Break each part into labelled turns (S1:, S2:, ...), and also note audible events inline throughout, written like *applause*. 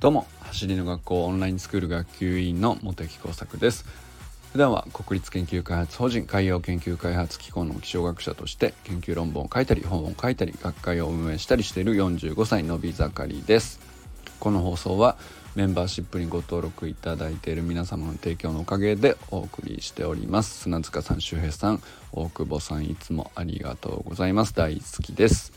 S1: どうも走りの学校オンラインスクール学級委員の茂木耕作です。普段は国立研究開発法人海洋研究開発機構の気象学者として研究論文を書いたり本を書いたり学会を運営したりしている45歳のび盛りです。この放送はメンバーシップにご登録いただいている皆様の提供のおかげでお送りしております。砂塚さん周平さん大久保さんいつもありがとうございます。大好きです。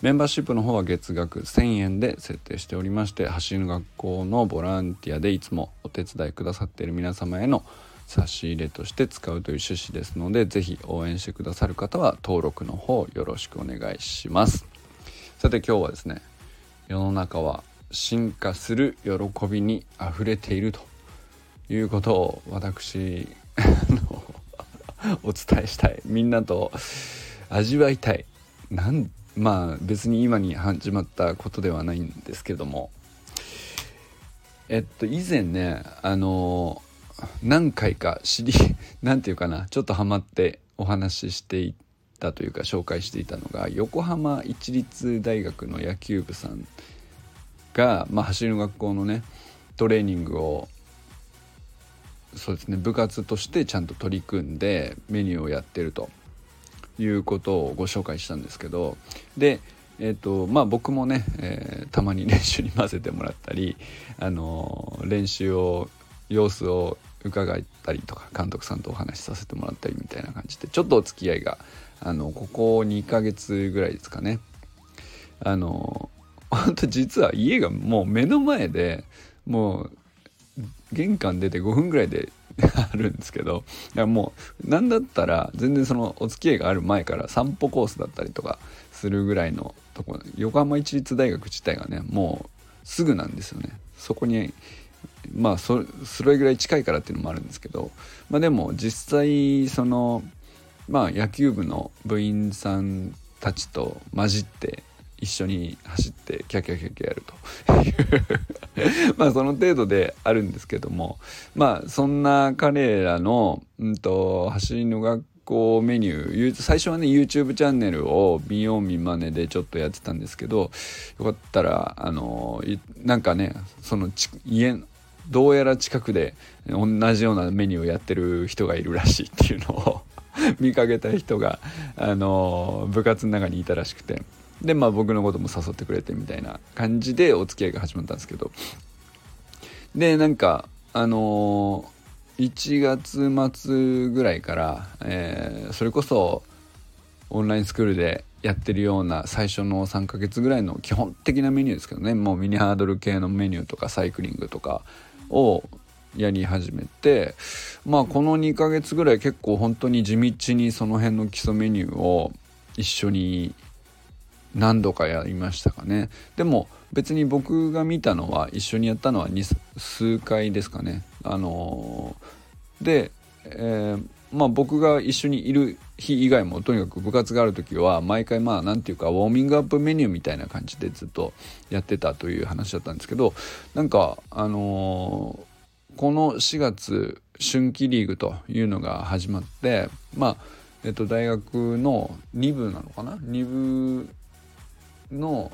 S1: メンバーシップの方は月額1000円で設定しておりまして走りの学校のボランティアでいつもお手伝いくださっている皆様への差し入れとして使うという趣旨ですので是非応援してくださる方は登録の方よろしくお願いします。さて今日はですね世の中は進化する喜びにあふれているということを私 *laughs* お伝えしたい。みんなと味わいたい。なんまあ別に今に始まったことではないんですけども。えっと以前ねあの何回か知り *laughs* 何て言うかなちょっとハマってお話ししていたというか紹介していたのが横浜市立大学の野球部さんが、まあ、走りの学校のねトレーニングをそうですね部活としてちゃんと取り組んでメニューをやってるということをご紹介したんですけどでえーとまあ、僕もね、えー、たまに練習に混ぜてもらったり、あのー、練習を様子を伺ったりとか監督さんとお話しさせてもらったりみたいな感じでちょっとお付き合いがあのここ2ヶ月ぐらいですかね。あの本当実は家がもう目の前でもう玄関出て5分ぐらいであるんですけどいやもう何だったら全然そのお付き合いがある前から散歩コースだったりとかするぐらいのとこ横浜市立大学自体がねもうすぐなんですよね。そこにまあそそれぐらい近いからっていうのもあるんですけどまあでも実際そのまあ野球部の部員さんたちと混じって一緒に走ってキャキャキャキャやると。い *laughs* うまあその程度であるんですけども。まあそんな彼らの、うんと、走りの学校メニュー最初はね YouTube チャンネルを見よう見まねでちょっとやってたんですけどよかったらあのなんかねその家どうやら近くで同じようなメニューをやってる人がいるらしいっていうのを *laughs* 見かけた人があの部活の中にいたらしくて。でまあ僕のことも誘ってくれてみたいな感じでお付き合いが始まったんですけど。でなんかあのー、1月末ぐらいから、えー、それこそオンラインスクールでやってるような最初の3ヶ月ぐらいの基本的なメニューですけどね。もうミニハードル系のメニューとかサイクリングとかをやり始めてまあこの2ヶ月ぐらい結構本当に地道にその辺の基礎メニューを一緒に何度かやりましたかね。でも別に僕が見たのは一緒にやったのは数回ですかね。あのー、で、えー、まあ僕が一緒にいる日以外もとにかく部活がある時は毎回まあ何て言うかウォーミングアップメニューみたいな感じでずっとやってたという話だったんですけどなんかあのー、この4月春季リーグというのが始まってまあえっと大学の2部なのかな？2部の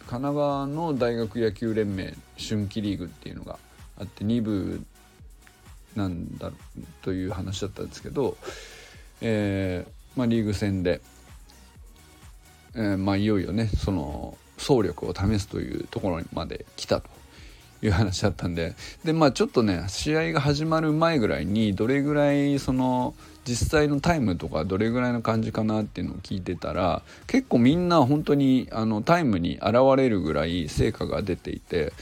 S1: 神奈川の大学野球連盟春季リーグっていうのがあって2部なんだという話だったんですけど、えーまあ、リーグ戦で、えーまあ、いよいよねその総力を試すというところまで来たと。いう話だったんで。でまあちょっとね試合が始まる前ぐらいにどれぐらいその実際のタイムとかどれぐらいの感じかなっていうのを聞いてたら結構みんな本当にあのタイムに現れるぐらい成果が出ていて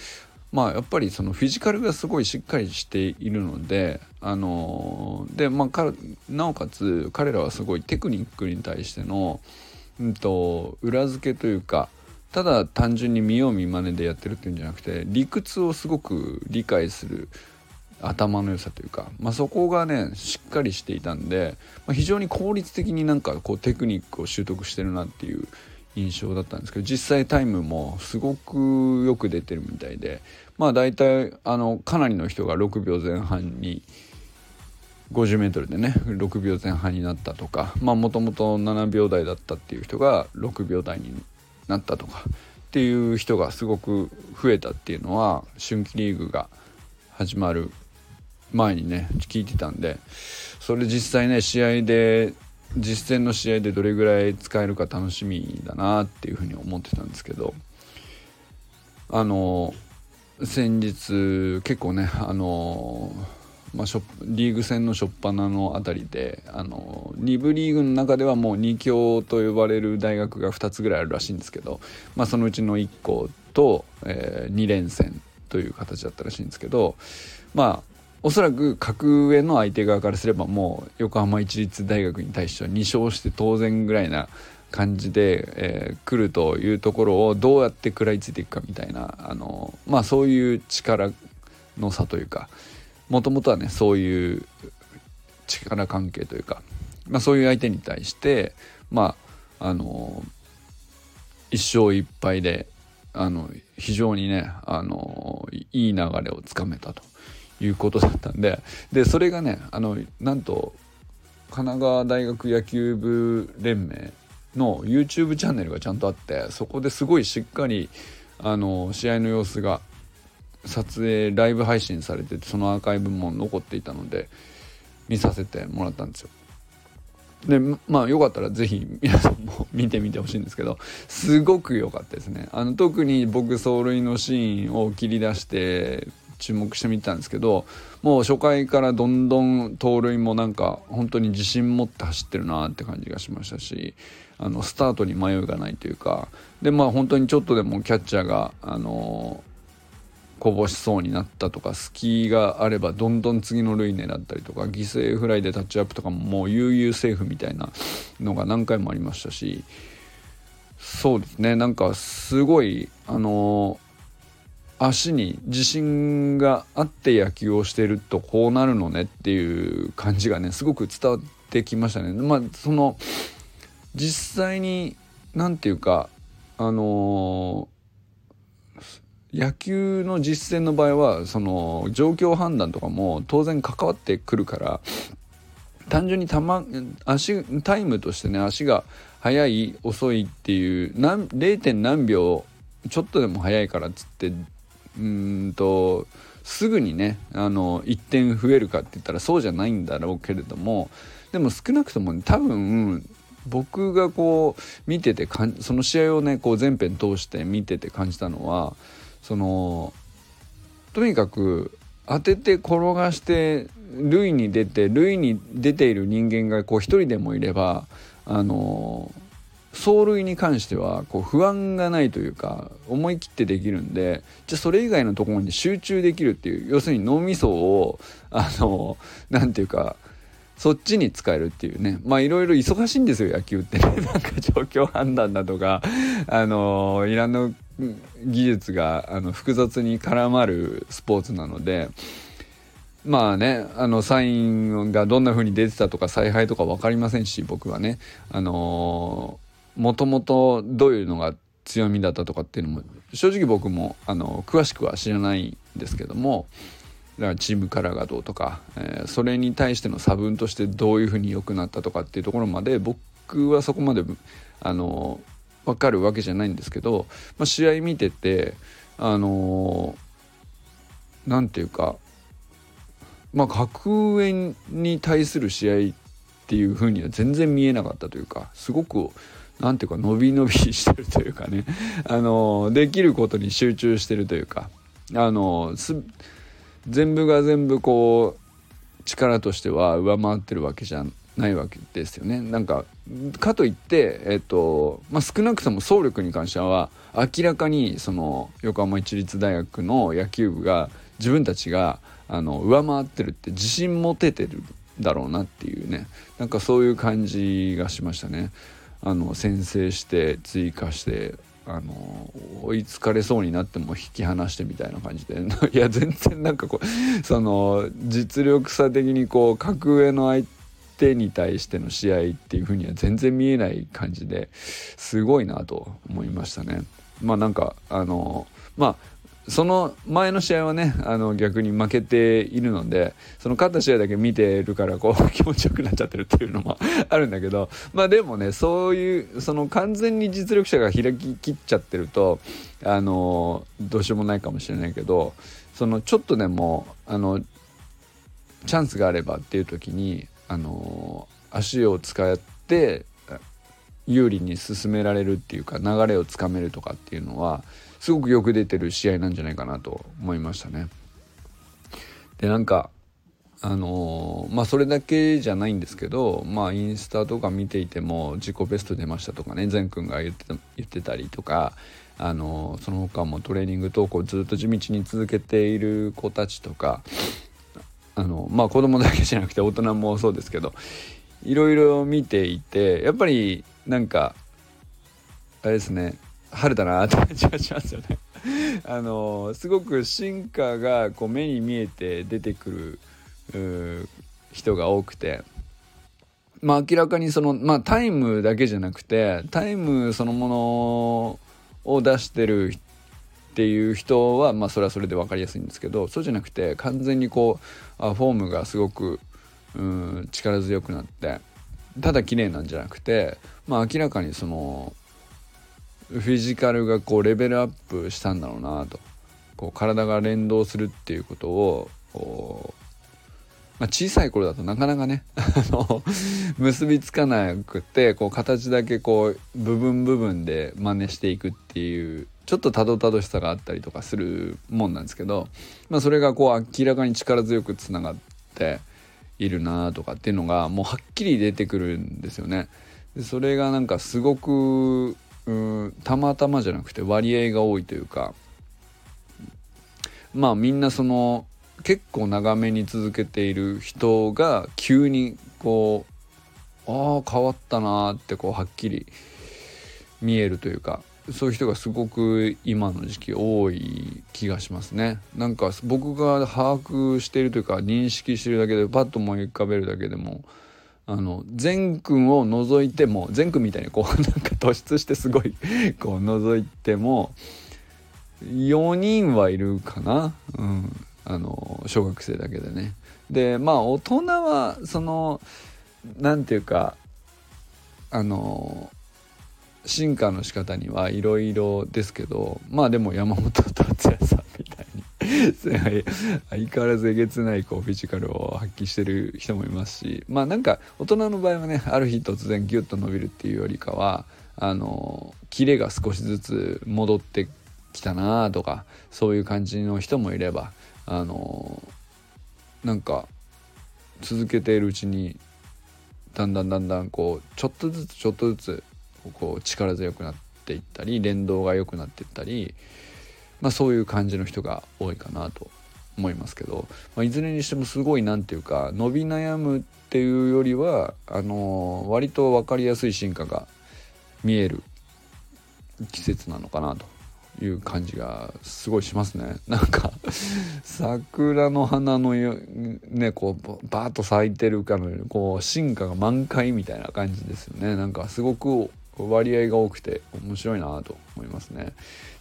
S1: まあやっぱりそのフィジカルがすごいしっかりしているのであのでまあなおかつ彼らはすごいテクニックに対しての、うんと裏付けというかただ単純に見よう見まねでやってるっていうんじゃなくて理屈をすごく理解する頭の良さというか、まあ、そこがねしっかりしていたんで、まあ、非常に効率的になんかこうテクニックを習得してるなっていう印象だったんですけど実際タイムもすごくよく出てるみたいでまあ大体あのかなりの人が6秒前半に 50m でね6秒前半になったとかまあもともと7秒台だったっていう人が6秒台になったとかっていう人がすごく増えたっていうのは春季リーグが始まる前にね聞いてたんでそれ実際ね試合で実戦の試合でどれぐらい使えるか楽しみだなっていうふうに思ってたんですけどあの先日結構ねあのまあ、リーグ戦の初っ端のあたりであの2部リーグの中ではもう2強と呼ばれる大学が2つぐらいあるらしいんですけど、まあ、そのうちの1校と、えー、2連戦という形だったらしいんですけどまあおそらく格上の相手側からすればもう横浜市立大学に対しては2勝して当然ぐらいな感じで、えー、来るというところをどうやって食らいついていくかみたいなあのまあそういう力の差というかもともとはねそういう力関係というか、まあ、そういう相手に対してまああの1勝1敗であの非常にねあのいい流れをつかめたということだったんででそれがねあのなんと神奈川大学野球部連盟の YouTube チャンネルがちゃんとあってそこですごいしっかりあの試合の様子が撮影ライブ配信されててそのアーカイブも残っていたので見させてもらったんですよ。でまあよかったら是非皆さんも見てみてほしいんですけどすごく良かったですねあの特に僕走塁のシーンを切り出して注目してみたんですけどもう初回からどんどん盗塁もなんか本当に自信持って走ってるなって感じがしましたしあのスタートに迷いがないというかでまあ本当にちょっとでもキャッチャーがあのこぼしそうになったとか隙があればどんどん次の塁狙ったりとか犠牲フライでタッチアップとかももう悠々セーフみたいなのが何回もありましたしそうですねなんかすごいあの足に自信があって野球をしてるとこうなるのねっていう感じがねすごく伝わってきましたね。まあその実際に何て言うかあのー、野球の実践の場合はその状況判断とかも当然関わってくるから単純にた、ま、足タイムとしてね足が速い遅いっていう何 0. 何秒ちょっとでも速いからっつってうんとすぐにねあの1点増えるかって言ったらそうじゃないんだろうけれどもでも少なくとも、ね、多分僕がこう見ててその試合をねこう全編通して見てて感じたのはそのとにかく当てて転がして塁に出て塁に出ている人間がこう一人でもいればあの走塁に関してはこう不安がないというか思い切ってできるんでじゃそれ以外のところに集中できるっていう要するに脳みそをあの何て言うかそっちに使えるっていうね。まあいろいろ忙しいんですよ野球ってね。*laughs* なんか状況判断だとかあのいらんの技術があの複雑に絡まるスポーツなのでまあねあのサインがどんな風に出てたとか采配とか分かりませんし僕はねあのもともとどういうのが強みだったとかっていうのも正直僕もあの詳しくは知らないんですけどもだからチームカラーがどうとか、えー、それに対しての差分としてどういうふうに良くなったとかっていうところまで僕はそこまであの分かるわけじゃないんですけど、まあ、試合見ててあの何て言うかまあ格上に対する試合っていうふうには全然見えなかったというかすごく何ていうか伸び伸びしてるというかね。*laughs* あのできることに集中してるというかあの全部が全部こう力としては上回ってるわけじゃないわけですよね。なんかかといって、えっとまあ、少なくとも総力に関しては明らかにその横浜市立大学の野球部が自分たちがあの上回ってるって自信持ててるだろうなっていうねなんかそういう感じがしましたね。あの先制して追加してあの追いつかれそうになっても引き離してみたいな感じで *laughs* いや全然なんかこうその実力差的にこう格上の相手手に対しての試合っていう風には全然見えない感じですごいなと思いましたね。まあなんかあのまあその前の試合はねあの逆に負けているのでその勝った試合だけ見てるからこう *laughs* 気持ちよくなっちゃってるっていうのもあるんだけどまあでもねそういうその完全に実力者が開ききっちゃってるとあのどうしようもないかもしれないけどそのちょっとでもあのチャンスがあればっていう時にあの足を使って有利に進められるっていうか流れをつかめるとかっていうのはすごくよく出てる試合なんじゃないかなと思いましたね。でなんかあの、まあそれだけじゃないんですけどまあインスタとか見ていても自己ベスト出ましたとかね善くんが言ってた言ってたりとかあのー、その他もトレーニング投稿ずっと地道に続けている子たちとかあのまあ子供だけじゃなくて大人もそうですけどいろいろ見ていてやっぱりなんかあれですね春だなって感じがしますよね。*laughs* あのすごく進化がこう目に見えて出てくる人が多くてまあ明らかにそのまあタイムだけじゃなくてタイムそのものを出してるっていう人はまあそれはそれで分かりやすいんですけどそうじゃなくて完全にこうあフォームがすごくうん力強くなってただ綺麗なんじゃなくてまあ明らかにそのフィジカルがこうレベルアップしたんだろうなと。こう体が連動するっていうことをこう、まあ、小さい頃だとなかなかね *laughs* 結びつかなくてこう形だけこう部分部分で真似していくっていうちょっとたどたどしさがあったりとかするもんなんですけど、まあ、それがこう明らかに力強くつながっているなとかっていうのがもうはっきり出てくるんですよね。でそれがなんかすごくうたまたまじゃなくて割合が多いというかまあみんなその結構長めに続けている人が急にこうああ変わったなってこうはっきり見えるというかそういう人がすごく今の時期多い気がしますね。なんか僕が把握しているというか認識してるだけでパッと思い浮かべるだけでもあの善くんを除いても善くんみたいにこう *laughs* なんか突出してすごいこう除いても4人はいるかな、うん、あの小学生だけでね。でまあ大人はその何て言うかあの進化の仕方にはいろいろですけどまあでも山本達也さんみたいに *laughs* 相変わらずえげつないこうフィジカルを発揮してる人もいますしまあなんか大人の場合はねある日突然ギュッと伸びるっていうよりかはあのキレが少しずつ戻ってきたなとかそういう感じの人もいればあのなんか続けているうちにだんだんだんだんこうちょっとずつちょっとずつこう力強くなっていったり連動が良くなっていったりまあ、そういう感じの人が多いかなと思いますけど、まあ、いずれにしてもすごい何て言うか伸び悩むっていうよりはあのー、割と分かりやすい進化が見える季節なのかなという感じがすごいしますね。なんか桜の花のねこうバーッと咲いてるかのようにこう進化が満開みたいな感じですよね。なんかすごく割合が多くて面白いなと思いますね。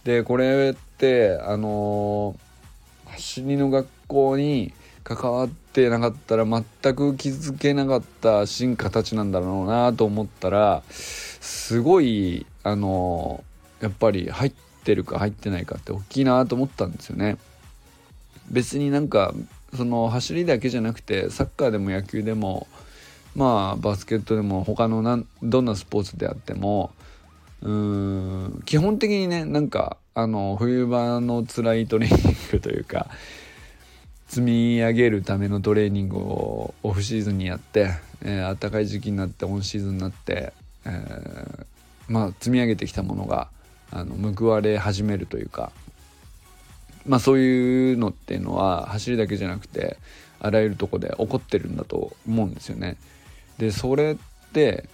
S1: でこれってあのー、走りの学校に関わってなかったら全く気づけなかった進化たちなんだろうなと思ったらすごいあのー、やっぱり入ってるか入ってないかって大きいなと思ったんですよね。別になんかその走りだけじゃなくてサッカーでも野球でもまあバスケットでも他のなんどんなスポーツであってもうん基本的にねなんかあの冬場の辛いトレーニングというか積み上げるためのトレーニングをオフシーズンにやって、えー、暖かい時期になってオンシーズンになって、えー、まあ積み上げてきたものがあの報われ始めるというかまあそういうのっていうのは走りだけじゃなくてあらゆるとこで起こってるんだと思うんですよね。でそれって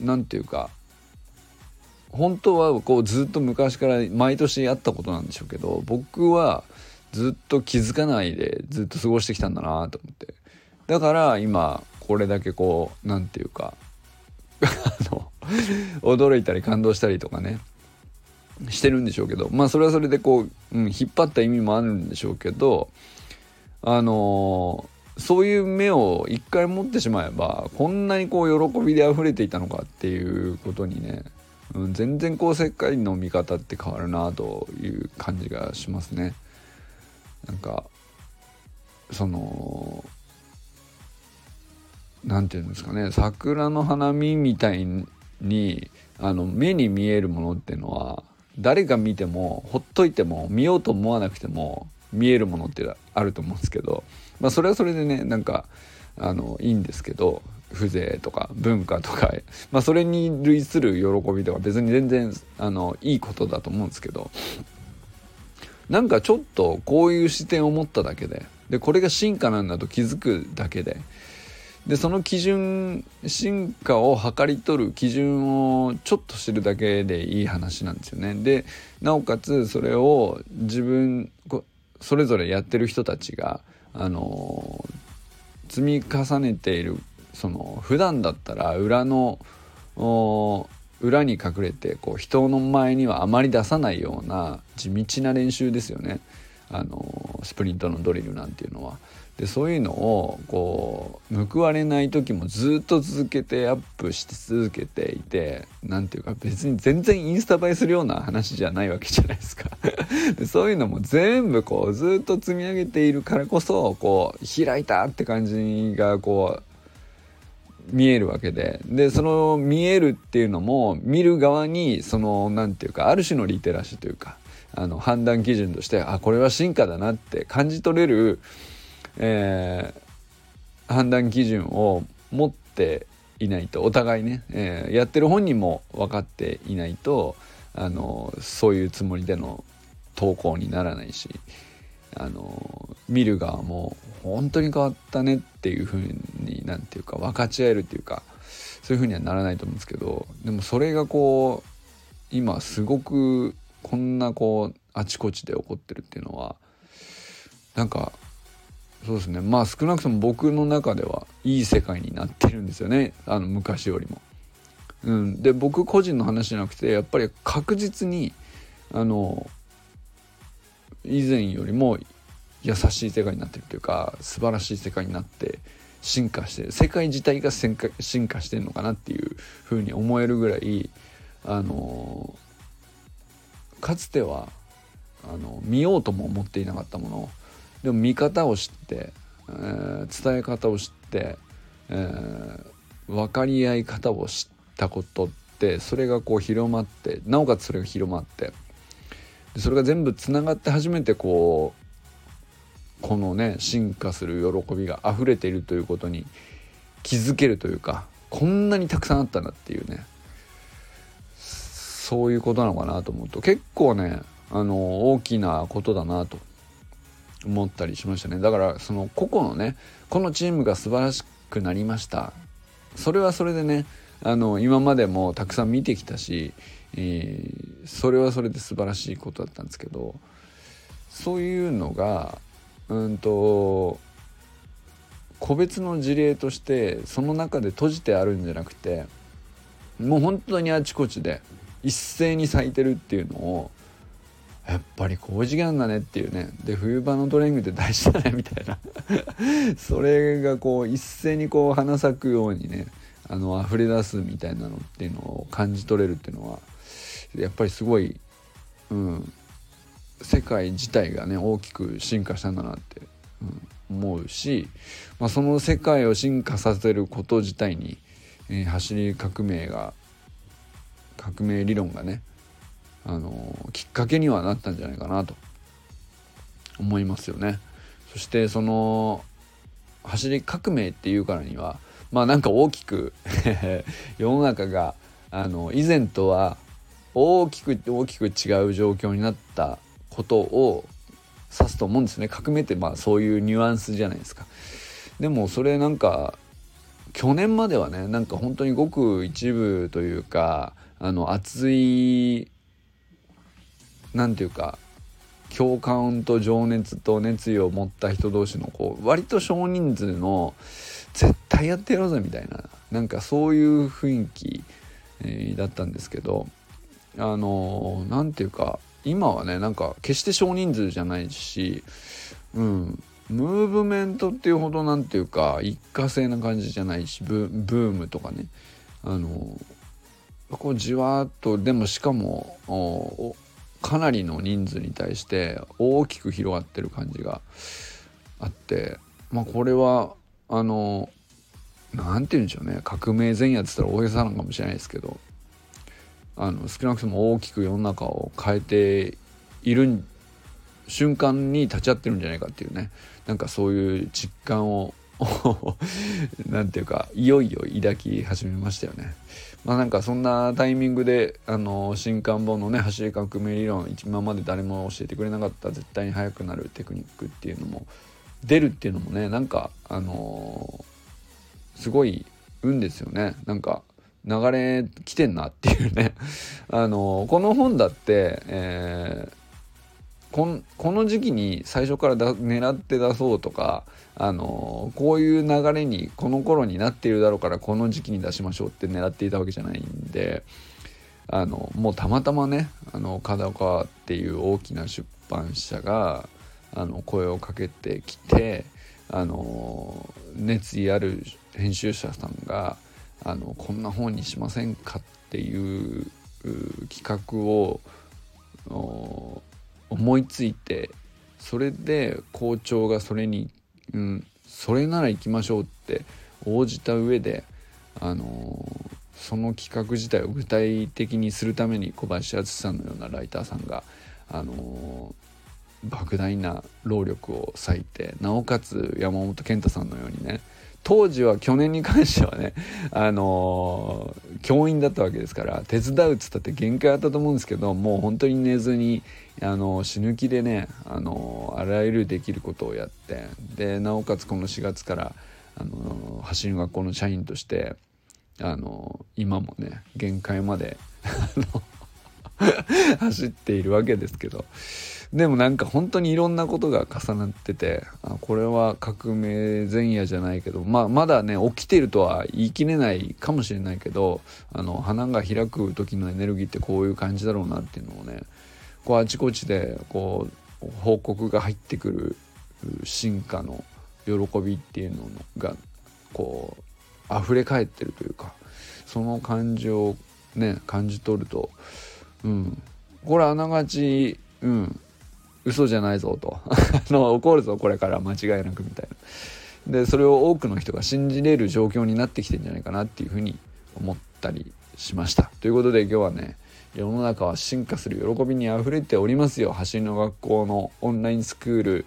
S1: 何て言うか本当はこうずっと昔から毎年あったことなんでしょうけど僕はずっと気づかないでずっと過ごしてきたんだなと思って。だから今これだけこう何て言うか *laughs* あの驚いたり感動したりとかねしてるんでしょうけどまあそれはそれでこう、うん、引っ張った意味もあるんでしょうけどあの、そういう目を一回持ってしまえばこんなにこう喜びで溢れていたのかっていうことにね、うん、全然こう世界の見方って変わるなという感じがしますね。なんかその何て言うんですかね桜の花見みたいにあの目に見えるものっていうのは誰が見てもほっといても見ようと思わなくても見えるものってあると思うんですけど、まあ、それはそれでねなんかあのいいんですけど風情とか文化とか、まあ、それに類する喜びとか別に全然あのいいことだと思うんですけどなんかちょっとこういう視点を持っただけででこれが進化なんだと気づくだけででその基準進化を図り取る基準をちょっと知るだけでいい話なんですよね。でなおかつそれを自分それぞれやってる人たちがあの積み重ねているその普段だったら裏の裏に隠れてこう人の前にはあまり出さないような地道な練習ですよねあのスプリントのドリルなんていうのは。でそういうのをこう報われない時もずっと続けてアップし続けていて何ていうか別に全然インスタ映えするような話じゃないわけじゃないですか *laughs* そういうのも全部こうずっと積み上げているからこそこう開いたって感じがこう見えるわけで。でその見えるっていうのも見る側にその何て言うかある種のリテラシーというかあの判断基準としてあこれは進化だなって感じ取れるえー、判断基準を持っていないとお互いね、えー、やってる本人も分かっていないとあのそういうつもりでの投稿にならないしあの見る側も本当に変わったねっていう風になんていうか分かち合えるっていうかそういう風にはならないと思うんですけどでもそれがこう今すごくこんなこうあちこちで起こってるっていうのはなんかそうですね。まあ少なくとも僕の中ではいい世界になってるんですよね。あの昔よりも。うん、で僕個人の話じゃなくてやっぱり確実にあの以前よりも優しい世界になってるというか素晴らしい世界になって進化して世界自体が進化してるのかなっていうふうに思えるぐらいあのかつてはあの見ようとも思っていなかったものでも見方を知って、えー、伝え方を知って、えー、分かり合い方を知ったことってそれがこう広まってなおかつそれが広まってでそれが全部つながって初めてこうこのね進化する喜びが溢れているということに気づけるというかこんなにたくさんあったなっていうね。そういうことなのかなと思うと結構ねあの大きなことだなと思ったりしましたね。だからその個々のねこのチームが素晴らしくなりました。それはそれでねあの今までもたくさん見てきたし、えー、それはそれで素晴らしいことだったんですけどそういうのがうんと個別の事例としてその中で閉じてあるんじゃなくてもう本当にあちこちで一斉に咲いてるっていうのをやっぱり工事なんだねっていうね。で冬場のトレーニングって大事だねみたいな。*laughs* それがこう一斉にこう花咲くようにねあの溢れ出すみたいなのっていうのを感じ取れるっていうのはやっぱりすごい、うん、世界自体がね大きく進化したんだなって、うん、思うし、まあ、その世界を進化させること自体に、えー、走り革命が革命理論がねあのきっかけにはなったんじゃないかなと思いますよね。そしてその走り革命っていうからにはまあなんか大きく *laughs* 世の中があの以前とは大きく大きく違う状況になったことを指すと思うんですね。革命ってまあそういうニュアンスじゃないですか。でもそれなんか去年まではねなんか本当にごく一部というかあの熱い何て言うか共感と情熱と熱意を持った人同士のこう割と少人数の絶対やってやろうぜみたいななんかそういう雰囲気、えー、だったんですけどあの何ていうか今はねなんか決して少人数じゃないしうん。ムーブメントっていうほど何ていうか一過性な感じじゃないしブームとかね。あのこうじわっとでもしかもかなりの人数に対して大きく広がってる感じがあってまあこれはあの何て言うんでしょうね。革命前夜っつったら大げさなのかもしれないですけど。あの少なくとも大きく世の中を変えている瞬間に立ち会ってるんじゃないかっていうねなんかそういう実感を *laughs* なんていうかいよいよ抱き始めましたよね。まあなんかそんなタイミングであの新刊本のね走り革命理論今まで誰も教えてくれなかった絶対に速くなるテクニックっていうのも出るっていうのもねなんかあのー、すごい運ですよねなんか流れ来てんなっていうね。*laughs* あの、この本だって、えーここの時期に最初からだ狙って出そうとかあのこういう流れにこの頃になっているだろうからこの時期に出しましょうって狙っていたわけじゃないんであのもうたまたまねあの角川っていう大きな出版社があの声をかけてきてあの熱意ある編集者さんがあのこんな本にしませんかっていう企画を思いついてそれで校長がそれに、うん、それなら行きましょうって応じた上で、あの、その企画自体を具体的にするために小林敦さんのようなライターさんが、あの、莫大な労力を割いてなおかつ山本健太さんのようにね当時は去年に関してはね、あのー、教員だったわけですから手伝うっつったって限界あったと思うんですけどもう本当に寝ずに、あの、死ぬ気でね、あの、あらゆるできることをやってでなおかつこの4月から、あの走り学校の社員として、あの今もね限界まで走っているわけですけど。でもなんか本当にいろんなことが重なっててあこれは革命前夜じゃないけど、まあ、まだね起きてるとは言い切れないかもしれないけどあの花が開く時のエネルギーってこういう感じだろうなっていうのをねこうあちこちでこう報告が入ってくる進化の喜びっていうのがこう溢れ返ってるというかその感じをね感じ取るとうん。これあながちうん。嘘じゃないぞと。*laughs* の起こるぞこれから間違いなくみたいな。でそれを多くの人が信じれる状況になってきてんじゃないかなっていうふうに思ったりしました。ということで今日はね世の中は進化する喜びにあふれておりますよ。走りの学校のオンラインスクール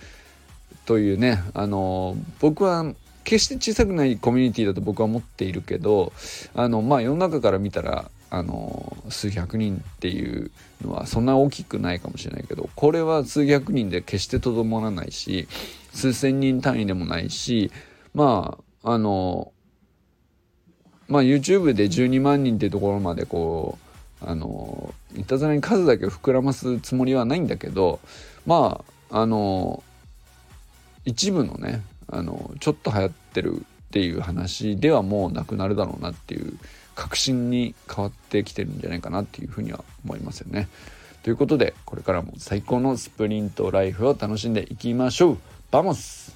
S1: というねあの僕は決して小さくないコミュニティだと僕は思っているけどあのまあ世の中から見たらあの数百人っていうのはそんな大きくないかもしれないけどこれは数百人で決してとどまらないし数千人単位でもないしまああのまあ YouTube で12万人っていうところまでこうあのいたずらに数だけ膨らますつもりはないんだけどまああの一部のねあのちょっと流行ってるっていう話ではもうなくなるだろうなっていう確信に変わってきてるんじゃないかなっていうふうには思いますよね。ということでこれからも最高のスプリントライフを楽しんでいきましょう vamos